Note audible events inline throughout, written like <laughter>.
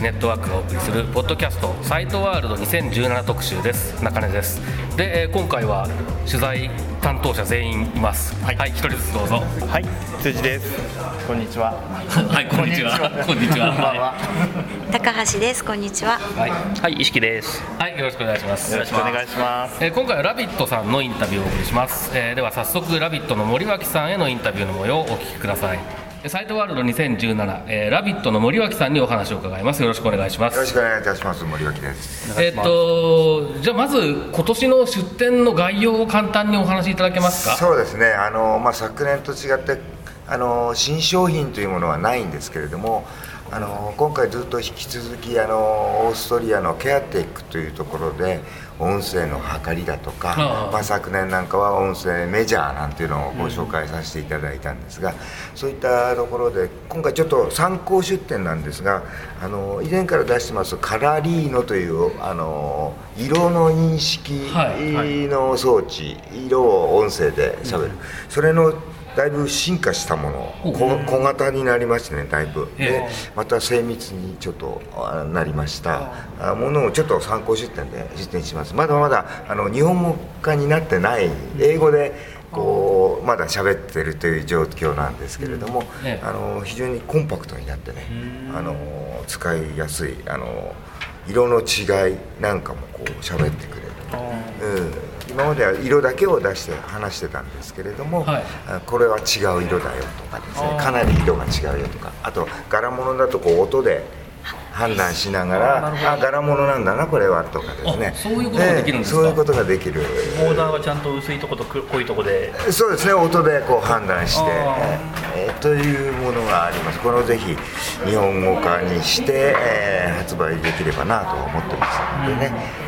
ネットワークがお送りするポッドキャストサイトワールド2017特集です中根ですで、えー今回は取材担当者全員いますはい、一人ずつどうぞはい、辻です。こんにちは。<laughs> はいこんにちはこんにちはこんばんは。高橋です。こんにちは。はい、はい、石木ですはい、よろしくお願いしますよろしくお願いします。えー今回は「ラビット!」さんのインタビューをお送りします、えーでは早速「ラビット!」の森脇さんへのインタビューの模様をお聞きくださいえーサイトワールド2017、えーラビット!」の森脇さんにお話を伺います。よろしくお願いします。よろしくお願いいたします。森脇です。えっとじゃあまず今年の出展の概要を簡単にお話しいただけますか？そうですね。あの、まあ、昨年と違ってあの新商品というものはないんですけれどもあの今回ずっと引き続きあのオーストリアのケアテックというところで音声の測りだとかまあ、昨年なんかは音声メジャーなんていうのをご紹介させていただいたんですが、そういったところで今回ちょっと参考出展なんですがあの以前から出してますカラリーノというあの色の認識はいはい。の装置、色を音声で喋る、それのだいぶ進化したものお小小型になりましてねだいぶ。ええ。でまた精密にちょっとあなりました。あものをちょっと参考出展で出展します。まだまだあの日本語化になってない英語でこうまだ喋ってるという状況なんですけれども、ええ。あの非常にコンパクトになってねあの使いやすいあの色の違いなんかもこう喋ってくれる。うん、今までは色だけを出して話してたんですけれども、はい。あこれは違う色だよとかですねかなり色が違うよとかあと柄物だとこう音で判断しながらあ柄物なんだなこれはとかですね。あそういうことができるんですか？ええそういうことができる。ボーダーはちゃんと薄いとことく濃いとこで。そうですね音でこう判断してあえーというものがあります。これをぜひ日本語化にして、えー発売できればなと思ってますのでね、え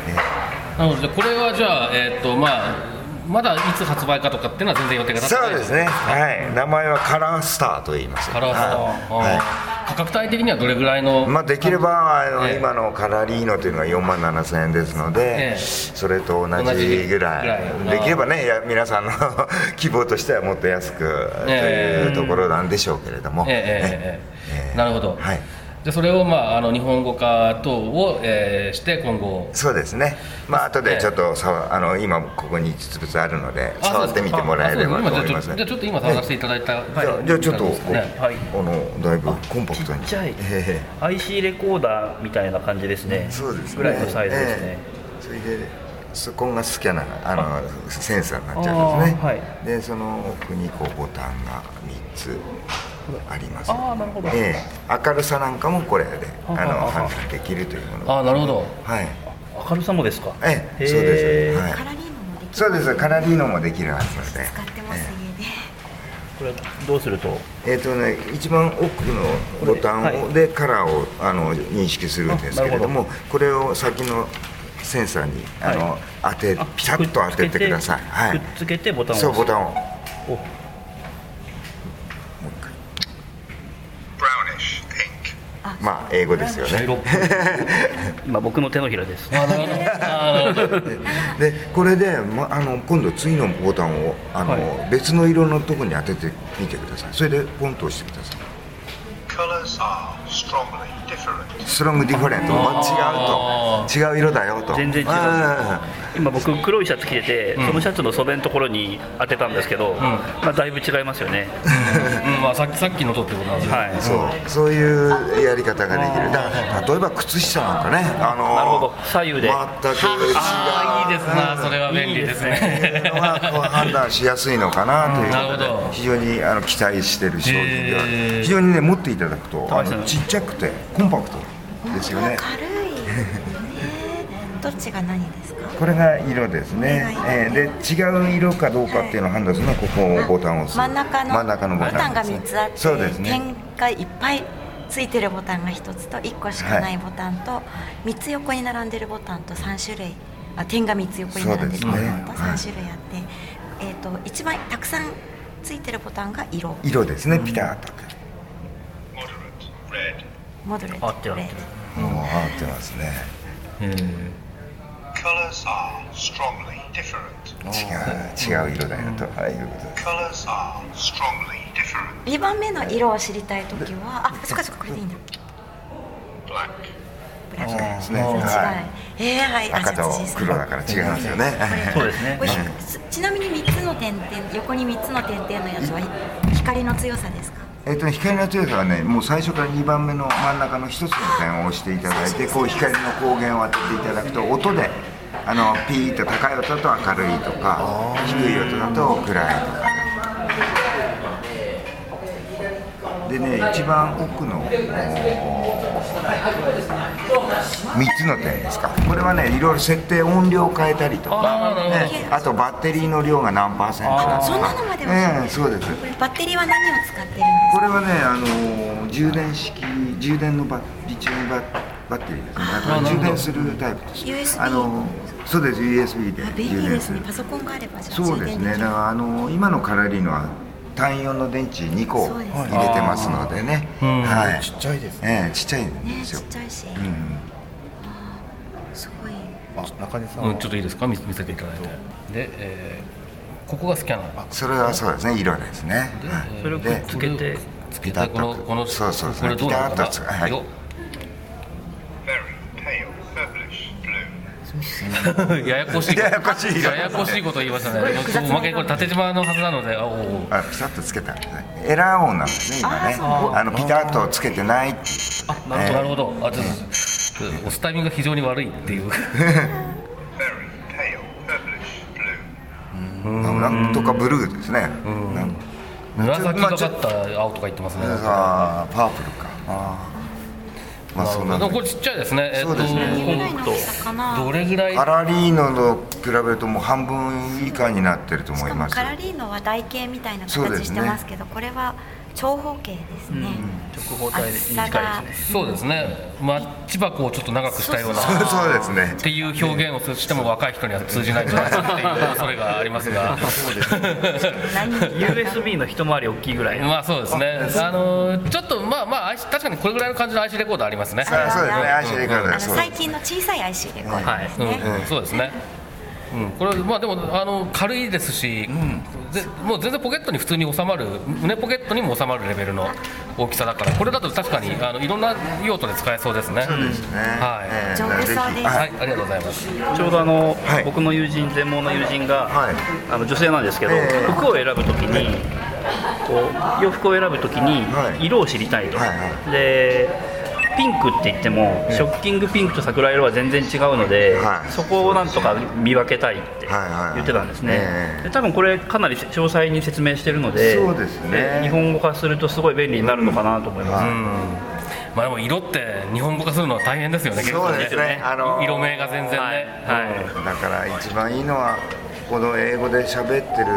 なのでこれはじゃあえっ、ー、とまあまだいつ発売かとかっていうのは全然予定が立ってない。そうですね、はい、名前はカラースターと言います。カラースター、価格帯的にはどれぐらいの、まあ、できればあの、えー、今のカラリーノというのが4万7千円ですので、えー、それと同じぐらい。できればね皆さんの <laughs> 希望としてはもっと安くというところなんでしょうけれども、えー、ね、えー、なるほど、はい。でそれを、まあ、あの日本語化等を、えーして今後。そうですね。まあ後でちょっとさあの今ここに実物あるのであ触ってみてもらえればと思います。じゃあちょっと今触らせていただいた、じゃあじゃあちょっと、ねはい。あのだいぶコンパクトに。ちっちゃい。ええ。IC レコーダーみたいな感じですね。そうですね。ぐらいのサイズですね。ええ。それでそこがスキャナーあのセンサーになっちゃうんですね、はい。でその奥にこうボタンが3つありますあーなるほど。ええ。明るさなんかもこれであのはははは判断できるというもの。ああなるほど。はい。明るさもですか？ええへー。そうです、はい、カラリーノもできそうです。カラリーノもできるはずなんで。使ってます家で。これはどうすると？えっ、とね一番奥のボタンを、はいでカラーをあの認識するんですけれどもあこれを先のセンサーにあの、当てあピタッと当ててください。はい。くっつけてボタンを押す。そうボタンをまあ英語ですよね。今 <laughs> 僕の手のひらです。でこれで、ま、あの今度次のボタンをあの、は別の色のところに当ててみてください。それでポンと押してください。Colors are strongly different. ストロングディファレントあ違うと。違う色だよと。全然違う。あ今僕黒いシャツ着てて、そのシャツの袖のところに当てたんですけど、まあだいぶ違いますよね。うん。まあ、さっきさっきのとってことなんですねはい。ーそう。そういうやり方ができる。だから例えば靴下なんかね。あのなるほど。左右で。全く違う。ああいいですなそれは便利ですね。のがこう判断しやすいのかなというとでほど。非常にあの期待している商品では。非常にね持っていただくとあのちっちゃくてコンパクトですよね。軽い。ねどっちが何ですか？これが色ですね、えー、で違う色かどうかっていうのを判断するのはここをボタンを押す。真ん中の真ん中のボボタン。がタンです3つあってそうですね。点がいっぱいついてるボタンが1つと1個しかないボタンと、3つ横に並んでるボタンと3種類。あ点が3つ横に並んでるボタンとそうですね。3種類あって、えー、と一番たくさんついてるボタンが色。色ですね。ピタッと。Moderate red. モドレート合ってる合ってる。もう合ってますね。えー Colors are strongly different. 違う違う色だよとああいうこと。です Colors are strongly different. 2番目の色を知りたいときはあそっかそっかこれでいいんだ。Black. ブラック。ですね違いはえー、はい。あ赤と黒だから違いますよね。そうですね。ちなみに3つの点々横に3つの点々のやつは光の強さですか？えっとね、光の強さはねもう最初から2番目の真ん中の1つの点を押していただいてこう光の光源を当てていただくと音であのピーッと高い音だと明るいとか低い音だと暗いとかでね一番奥の3つの点ですか。これはねいろいろ設定音量変えたりとかあねあとバッテリーの量が何パーセントだとか。そんなのまでもええそうです。これバッテリーは何を使ってるんですこれはね、あのー充電式、充電のバリチウムババッテリーですね。だから充電するタイプです。USB あのーそうです、USB で充電する利ですね。パソコンがあればじゃあそうですね。だからあのー今のカラリーノは単4の電池2個入れてますのでね。はい。ちっちゃいですね。ええちっちゃいんねですよちっ。ちゃいし、うん。すごいうん、ちょっといいですか？見見せていただいてで、えーここがスキャナーそれはそうですね、色ですね。はいそれをくっつけてつけてこのこのそうそうそうこれどうなのかピタッとつな、はい <laughs> ややこしいややこしいややこしいこと言いましたね。おまけにこれ縦縞のはずなので。あおおあピタッとつけたんですね。エラー音なんですね、今ね。あのピタッとつけてない。っていう。あなるほど。あちょっと押すタイミングが非常に悪いっていう.なんとかブルーですね。なん紫がかった青とか言ってますね。パープルか。あーまあそんな。これちっちゃいですね。えっとそうですね。ぐらいの大きさかなどれぐらい？カラリーノの比べるともう半分以下になってるとし思います。カラリーノは台形みたいな形してますけどこれは長方形ですね、直方体に近いですね。そうですね。マッチ箱をちょっと長くしたような。そうそうですね。っ。ていう表現をしても若い人には通じないんじゃないかっていう恐れがありますが。何 USB の一回り大きいぐらいの。まあそうですね。あのちょっとまあまあ IC 確かにこれぐらいの感じの IC レコードありますね。そうそうですね。IC レコード最近の小さい IC レコードですうんね、うんそうですね。うん、これまあでもあの軽いですし、でもう全然ポケットに普通に収まる胸ポケットにも収まるレベルの大きさだから。これだと確かにあのいろんな用途で使えそうですね。ですね。はい。えー丈夫そうですはい、ありがとうございます。ちょうどあの、はい。僕の友人全盲の友人が、はい。あの女性なんですけど、ええ。服を選ぶときにこう洋服を選ぶときにはい。色を知りたいと、はいはでピンクって言っても、ショッキングピンクと桜色は全然違うので、はい。そこをなんとか見分けたいってはいはいはい。言ってたんですね、ええ。で多分これかなり詳細に説明してるのでそうですね。日本語化するとすごい便利になるのかなと思います、はいまあでも色って日本語化するのは大変ですよね。結構そうですね。あのー。色名が全然ね。はい。だから一番いいのはこの英語で喋ってる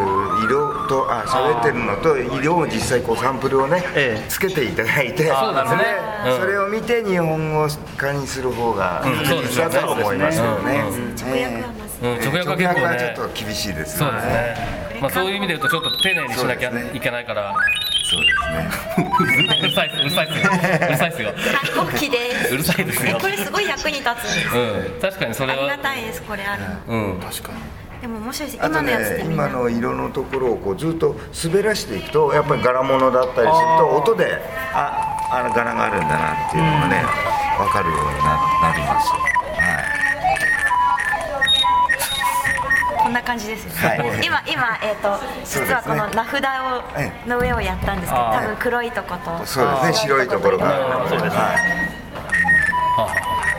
色とあ喋ってるのと色を実際こうサンプルをね、ええつけていただいてそうですねそれうんそれを見て日本語化にする方がうん確そうですね実だと思いますよね。直訳はまずうん、直訳は結構直訳はちねょっと厳しいですそうね。ですね。まあそういう意味で言うとちょっと丁寧にしなきゃいけないから。そうですね。うるさいっすうるさいっすよ。うるさいっすよ。反抗期ですうるさいですよこれすごい役に立つんですうん、確かにそれありがは。たいですこれあるのうん。でももしかして今のやつでね、みんな今の色のところをこうずっと滑らしていくとやっぱり柄物だったりすると音でああの柄があるんだなっていうのがね分かるようにななります。はい。こんな感じですよ。ね、はい。今今えっ、と実はこの名札を、えの上をやったんですけどあー。多分黒いとこと。そうですね白いところが白いところそうではい。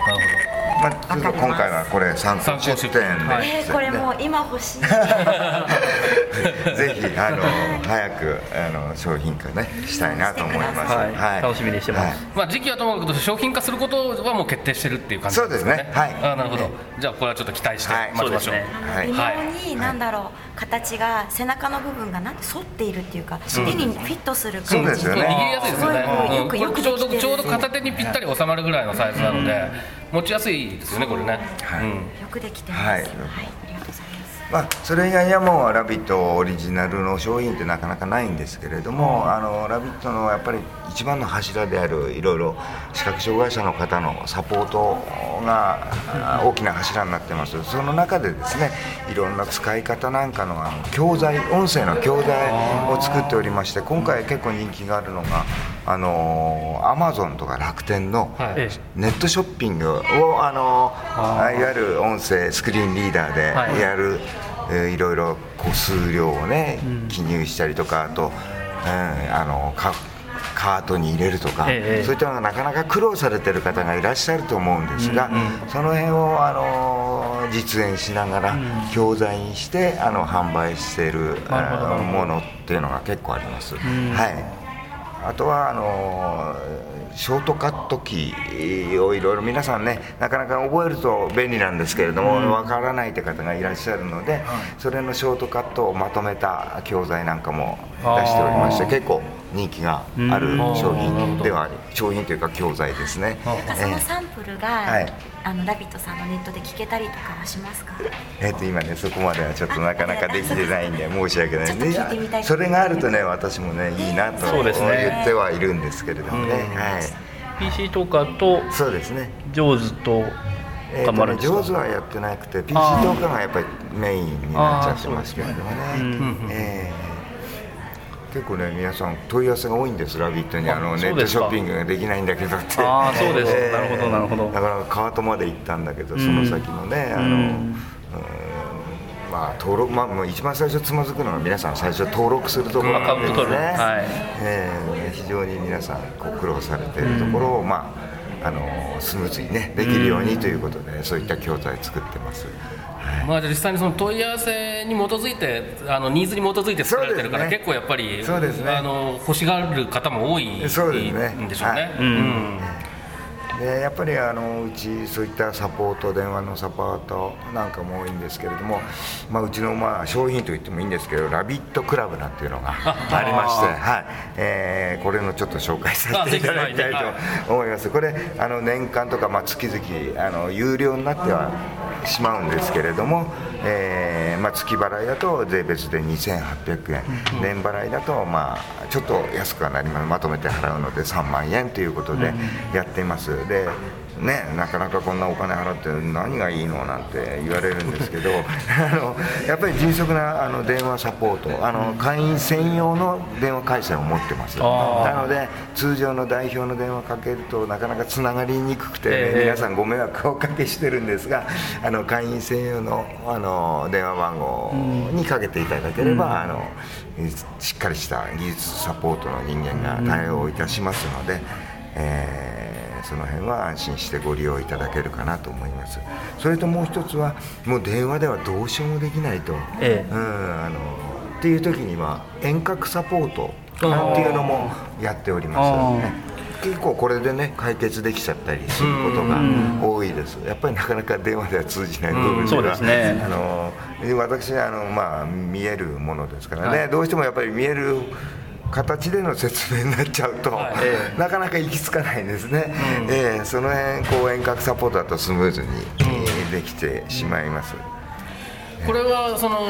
なるほど。まあ、今回はこれ参考出店で、えー、これもう今欲しい <laughs> <laughs> ぜひあの早くあの商品化ねしたいなと思います。はいはい、楽しみにしてます。はい、まあ時期はともかく商品化することはもう決定してるっていう感じですね。そうですね。はい。あなるほど。じゃあこれはちょっと期待して待ちましょう。はい。微妙になんだろう形が背中の部分がなんて反っているっていうか手にフィットする感じで、握りやすいですよね。よくよくちょうどちょうど片手にぴったり収まるぐらいのサイズなので持ちやすいですよねこれね。はい。よくできてます。はい。まあ、それ以外にはもう「ラビット!」オリジナルの商品ってなかなかないんですけれども「あのラビット!」のやっぱり一番の柱であるいろいろ視覚障害者の方のサポートが大きな柱になってますその中でですねいろんな使い方なんかのあの教材音声の教材を作っておりまして今回結構人気があるのがあのアマゾンとか楽天のネットショッピングをあのいわゆる音声スクリーンリーダーでやる、はい、いろいろ個数量をね記入したりとかあと、うん、あのカートに入れるとか、ええ、そういったのがなかなか苦労されてる方がいらっしゃると思うんですが、うんうん、その辺をあの実演しながら、教材にしてあの販売しているものっていうのが結構あります。はいあとはあのショートカットキーをいろいろ皆さんねなかなか覚えると便利なんですけれどもわ、うん、からないという方がいらっしゃるので、それのショートカットをまとめた教材なんかも出しておりまして結構人気がある商品ではあり商品というか教材ですね。そのサンプルが、はい、あのラビットさんのネットで聞けたりとかはしますか？えっ、と今ねそこまではちょっとなかなかできてないんで <laughs> 申し訳ない。んで、それがあるとね私もねいいなと言ってはいるんですけれどもね。はい。PC トーカーとそうですね。ジョーズとえーとね、上手はやってなくて PC トーカーがやっぱりメインになっちゃってますけれどもね、えー、結構ね皆さん問い合わせが多いんです「ラビット!」に。あのネットショッピングができないんだけどって。ああそうです、えー、なるほどなるほど。だからカートまで行ったんだけどその先のね、あの、うん。まあ、登録まあ、もう一番最初つまずくのは皆さん最初登録するところなんですね、はい。えー、非常に皆さんこう苦労されているところを、まあ、あのスムーズに、ね、できるようにということで、そういった教材作ってます。まあ、実際にその問い合わせに基づいてあのニーズに基づいて作られてるから、ね、結構やっぱりそうです、ね、あの欲しがる方も多いんでしょうね。はい、うんでやっぱりあのうちそういったサポート電話のサポートなんかも多いんですけれども、まあ、うちのまあ商品といってもいいんですけど「ラビットクラブ」なんていうのが <laughs> ありまして、はいえー、これのちょっと紹介させていただきたいと思います。これあの年間とかまあ月々あの有料になってはしまうんですけれども、えーまあ、月払いだと税別で2800円、年払いだとまあちょっと安くはなります。まとめて払うので3万円ということでやっています。でね、なかなかこんなお金払って何がいいのなんて言われるんですけど <laughs> あのやっぱり迅速なあの電話サポートあの会員専用の電話回線を持ってますなので通常の代表の電話かけるとなかなかつながりにくくて、ね、え。ー、皆さんご迷惑をおかけしてるんですがあの会員専用のあの電話番号にかけていただければ、うん、あのしっかりした技術サポートの人間が対応いたしますので。えーその辺は安心してご利用いただけるかなと思います。それともう一つはもう電話ではどうしようもできないと、ええ、うんあのっていう時には遠隔サポートなんていうのもやっておりますね。結構これでね解決できちゃったりすることが多いです。やっぱりなかなか電話では通じない部分では、ね、あの私はあの、まあ、見えるものですからね、はい、どうしてもやっぱり見える形での説明になっちゃうと、はい、なかなか行き着かないんですね、うん、えー、その辺こう遠隔サポートだとスムーズに、うん、できてしまいます。これはその、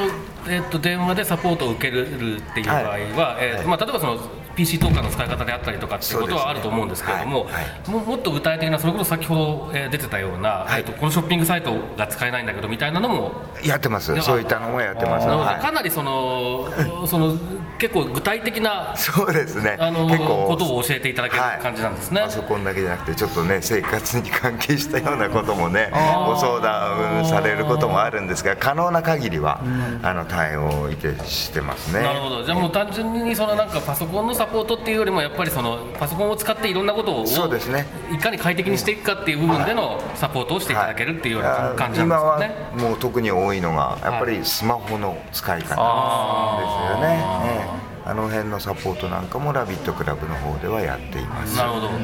えー、と電話でサポートを受けるっていう場合は、はい、えーまあ、例えばその PC トーカーの使い方であったりとかっていうことはあると思うんですけれども、ねはいはい、ももっと具体的なそれこそ先ほど出てたような、はい、えー、とこのショッピングサイトが使えないんだけどみたいなのもやってます。そういったのもやってます、はい、かなりその <laughs> その結構具体的なそうですね。あの結構。ことを教えていただける感じなんですね、パソコンだけじゃなくてちょっとね生活に関係したようなこともねご相談されることもあるんですが可能な限りは、あの対応いてしてますね。なるほど。じゃあもう単純にそのなんかパソコンのサポートっていうよりもやっぱりそのパソコンを使っていろんなことをそうですね。いかに快適にしていくかっていう部分でのサポートをしていただけるっていうようなはい。感じなん今はですかね。もう特に多いのがやっぱりスマホの使い方ですよね、ええあの辺のサポートなんかも「ラビットクラブ」の方ではやっています。なるほど、はい。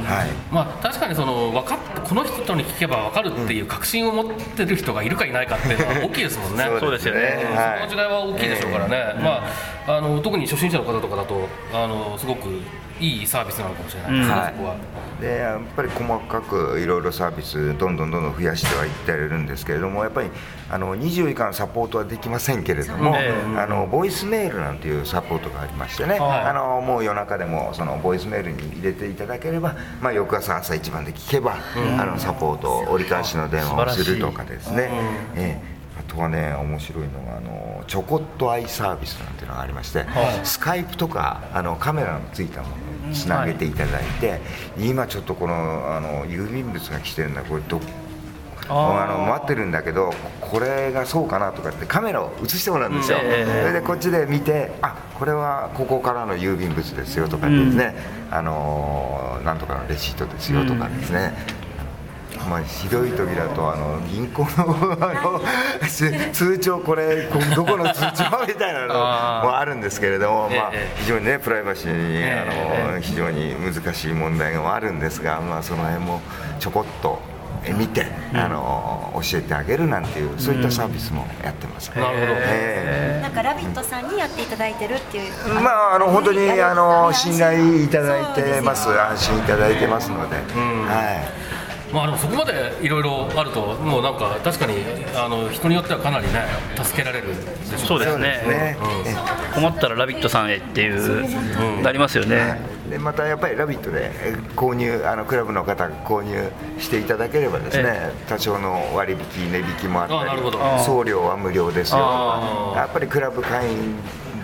まあ、確かにその分かっこの人に聞けば分かるっていう確信を持ってる人がいるかいないかっていうのは <laughs> 大きいですもんね。そうですよねうんはい。その違いは大きいでしょうからね、まあ、あの特に初心者の方とかだとあのすごくいいサービスなのかもしれない。ですね、はいそこは。でやっぱり細かくいろいろサービスどんどんどんどん増やしてはいってるんですけれどもやっぱりあの24時間サポートはできませんけれども、あのボイスメールなんていうサポートがありましてね、はい。あのもう夜中でもそのボイスメールに入れていただければ、まあ、翌朝朝一番で聞けば、あのサポート折り返しの電話をするとかですね。ええ。あとはね面白いのがあのちょこっとアイサービスなんていうのがありまして、スカイプとかあのカメラのついたものにつなげていただいて、今ちょっとこのあの郵便物が来てるんだこれどあの待ってるんだけどこれがそうかなとかってカメラを映してもらうんですよ、ええそれでこっちで見てあこれはここからの郵便物ですよとかですね、あのなんとかのレシートですよとかですね、まあ、ひどい時だとあの銀行のあのつ <laughs> 通帳これこどこの通帳みたいなのもあるんですけれども、まあええ、非常にねプライバシーあの非常に難しい問題があるんですが、まあ、その辺もちょこっと見て、あの教えてあげるなんていうそういったサービスもやってます。なるほど、ええ。なんかラビットさんにやっていただいてるっていう。まあ、あの本当にあの信頼いただいてます、安心いただいてますので、はい。まあでもそこまでいろいろあるともうなんか確かにあの人によってはかなりね助けられるでしょね。そうですね。ね。困ったら「ラビット!」さんへっていう、なりますよね、でまたやっぱり「ラビット!」でえ購入あのクラブの方が購入していただければですね、え多少の割引値引きもあったり。送料は無料ですよと。あかやっぱりクラブ会員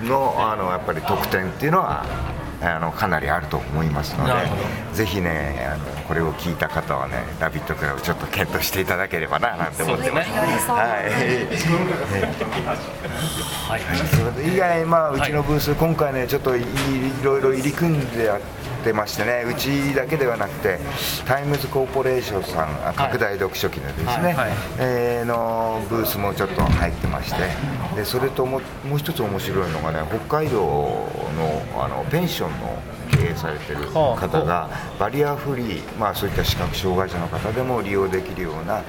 のあのやっぱり特典っていうのはあのかなりあると思いますのでぜひねあのこれを聞いた方はね「ラビット!」クラブちょっと検討していただければななんて思ってます。はい。はい。それ以外、まあ、うちのブース、今回ね、ちょっとい。い。ろい。ろ入り組んでやってましてね、うちだけではなくて、タイムズコーポレーションさん、あ拡大読書機のですね、はいはい。えーのブースもちょっと入ってまして、でそれとももう一つ面白いのがね、北海道のあのペンションの経営されてる方が、バリアフリー、まあ、そういった視覚障害者の方でも利用できるような、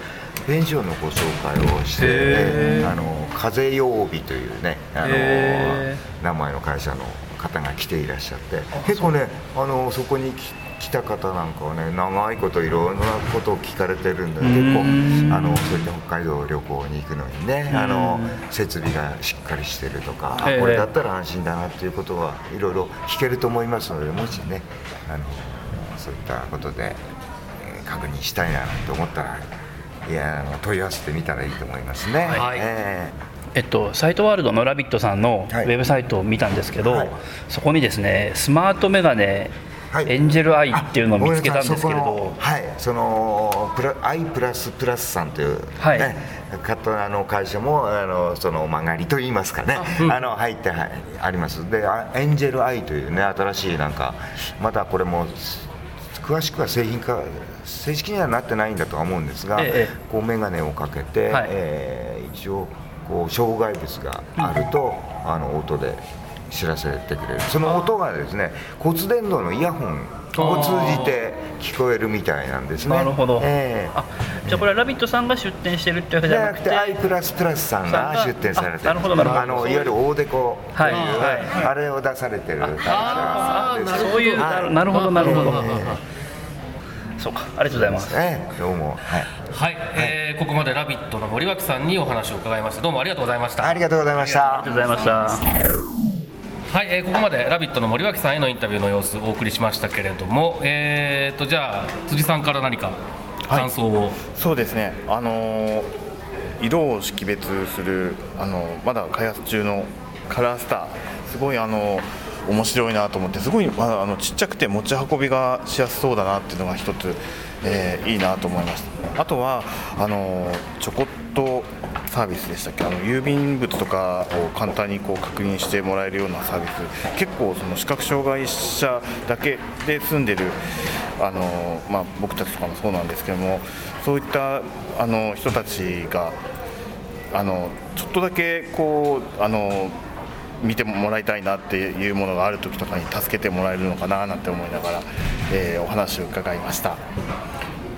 ペンションのご紹介をして、へー。あの風曜日というねあのへ名前の会社の方が来ていらっしゃって結構ねあのそこにき来た方なんかはね長いこといろんなことを聞かれてるんで結構あのそういった北海道旅行に行くのにねあの設備がしっかりしてるとかこれだったら安心だなっていうことはいろいろ聞けると思いますのでもしねあのそういったことで、えー確認したいなと思ったらいや問い合わせてみたらいいと思いますね。はい。ええっと、サイトワールドの「ラビット!」さんのウはい。ェブサイトを見たんですけど、はい。そこにですねスマートメガネ、はい。エンジェルアイっていうのを見つけたんですけれど。はい。そのプラアイプラスプラスさんという、ねはい方あの会社もあのその曲がりといいますかね。あ、の入って、はい、あります。であエンジェルアイというね新しいなんかまだこれも詳しくは製品化正式にはなってないんだとは思うんですが、ええ。こう眼鏡をかけて、はい。えー一応こう障害物があると、あの音で知らせてくれる。その音がですね骨伝導のイヤホンを通じて聞こえるみたいなんですね。なるほど、ええ。あじゃあこれは「ラビット!」さんが出店してるってわけじじゃなくてくてアイプラスプラスさんが出店されてる。あのいわゆる大デコという、あれを出されてる会社ですそういう、なるなるほどなるほど、はい。そうかありがとうございます。ええどうも。はいはい、えーここまで「ラビット!」の森脇さんにお話を伺いました。どうもありがとうございました。ありがとうございました。ありがとうございました。はい、えーここまで「ラビット!」の森脇さんへのインタビューの様子をお送りしましたけれども、えー、とじゃあ辻さんから何か感想を、そうですね、あのー色を識別する、あのまだ開発中のカラースター、すごい、あの面白いなと思って、すごい、まだあのちっちゃくて持ち運びがしやすそうだなっていうのが一つ、えーいいなと思います。あとはあのちょこっトサービスでしたっけ？あの郵便物とかを簡単にこう確認してもらえるようなサービス結構その視覚障害者だけで住んでるあの、まあ、僕たちとかもそうなんですけどもそういったあの人たちがあのちょっとだけこうあの見てもらいたいなっていうものがある時とかに助けてもらえるのかななんて思いながら、えーお話を伺いました。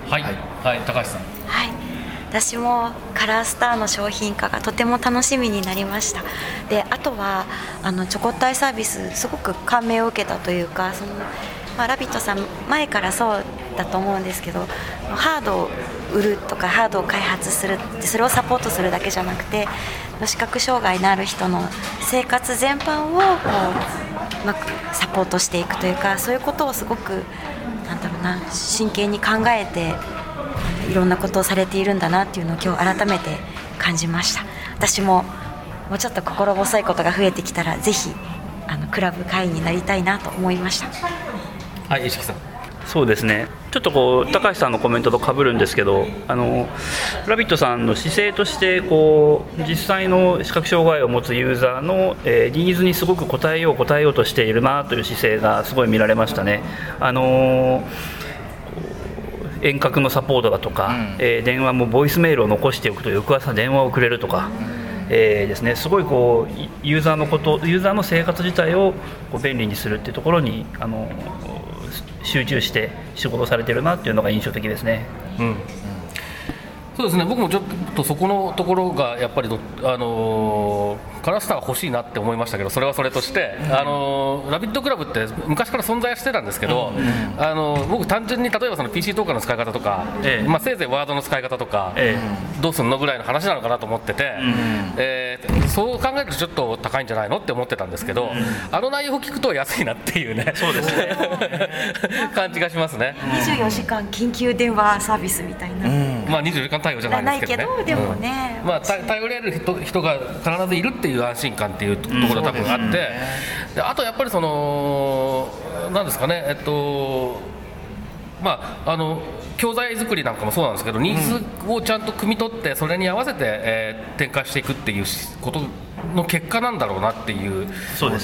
はい、はい、高橋さん。はい。私もカラースターの商品化がとても楽しみになりました。であとはあのチョコッタイサービスすごく感銘を受けたというかその、まあ、ラビットさん前からそうだと思うんですけどハードを売るとかハードを開発するってそれをサポートするだけじゃなくて視覚障害のある人の生活全般をこううまくサポートしていくというかそういうことをすごくなんだろうな真剣に考えていろんなことをされているんだなっていうのを今日改めて感じました。私ももうちょっと心細いことが増えてきたらぜひあのクラブ会員になりたいなと思いました。はい石木さん。そうですね。ちょっとこう高橋さんのコメントと被るんですけどあのラビットさんの姿勢としてこう実際の視覚障害を持つユーザーの、えーニーズにすごく応えよう応えようとしているなという姿勢がすごい見られましたね。あの遠隔のサポートだとか、えー電話もボイスメールを残しておくと翌朝電話をくれるとか、えーですね、すごいこういユーザーのことユーザーの生活自体をこう便利にするっていうところにあの集中して仕事されてるなっていうのが印象的ですね。うんそうですね。僕もちょっとそこのところがやっぱりど、あのーカラースターが欲しいなって思いましたけどそれはそれとして、あのーラビットクラブって昔から存在はしてたんですけど、あのー僕単純に例えばその PC トーカーの使い方とか、ええ。まあ、せいぜいワードの使い方とか、えどうすんのぐらいの話なのかなと思ってて、えーそう考えるとちょっと高いんじゃないのって思ってたんですけど、あの内容を聞くと安いなっていうねそうですね。<laughs> 感じがしますね。24時間緊急電話サービスみたいな、まあ、24時間対応じゃないですけどね。ないけどでもね。うんまあ、た頼れる人人が必ずいるっていう安心感っていうところが多分あって、であとやっぱりその、なんですかね、えっと、まあ、あの教材作りなんかもそうなんですけど、ニーズをちゃんと汲み取って、それに合わせて、えー展開していくっていうことの結果なんだろうなっていう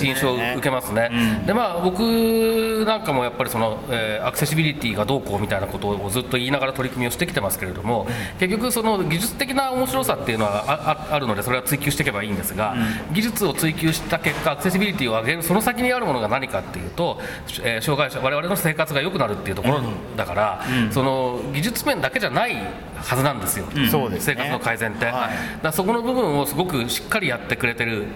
印象を受けますね。でまあ、僕なんかもやっぱりその、えーアクセシビリティがどうこうみたいなことをずっと言いながら取り組みをしてきてますけれども、結局、その技術的な面白さっていうのはあああるので、それは追求していけばいいんですが、技術を追求した結果、アクセシビリティを上げる、その先にあるものが何かっていうと、えー障害者、我々の生活が良くなるっていうところだから、その技術面だけじゃないはずなんですよ、生活の改善って。だからそこの部分をすごくしっかりやってくれてる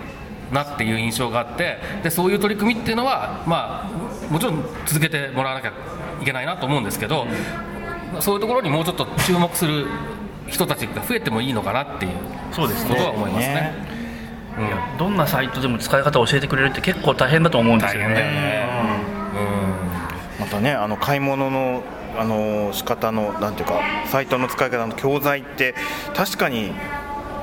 なっていう印象があってでそういう取り組みっていうのは、まあ、もちろん続けてもらわなきゃいけないなと思うんですけど、そういうところにもうちょっと注目する人たちが増えてもいいのかなっていうそうですことは思いますね。いやどんなサイトでも使い方を教えてくれるって結構大変だと思うんですよね。またねあの買い物のあの仕方のなんていうかサイトの使い方の教材って確かに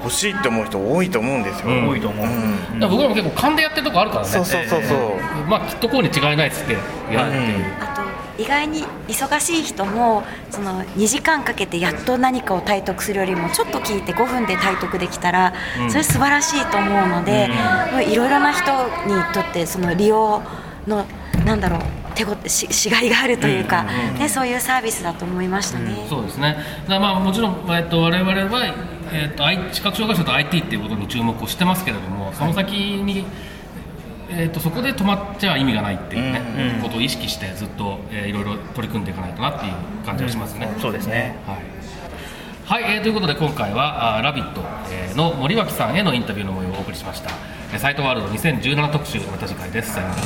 欲しいって思う人多いと思うんですよ、うん。多いと思う。だから僕らも結構勘でやってるとこあるからね。そうそうそうそう、まあきっとこうに違いないっつってやるっていう、あと意外に忙しい人もその2時間かけてやっと何かを体得するよりもちょっと聞いて5分で体得できたらそれ素晴らしいと思うのでいろいろな人にとってその利用のなんだろう手ごししがいがあるというか、ね、そういうサービスだと思いましたね。そうですね。まあもちろんえっと我々はえっと視覚障害者と IT っていうことに注目をしてますけれども、その先にえっとそこで止まっちゃ意味がないっていうね、ことを意識してずっと、えーいろいろ取り組んでいかないとなっていう感じがしますね。そうですね。はい、はいえーということで今回は「あーラビット!」えーの森脇さんへのインタビューの模様をお送りしましたえーサイトワールド2017特集また次回ですさようなら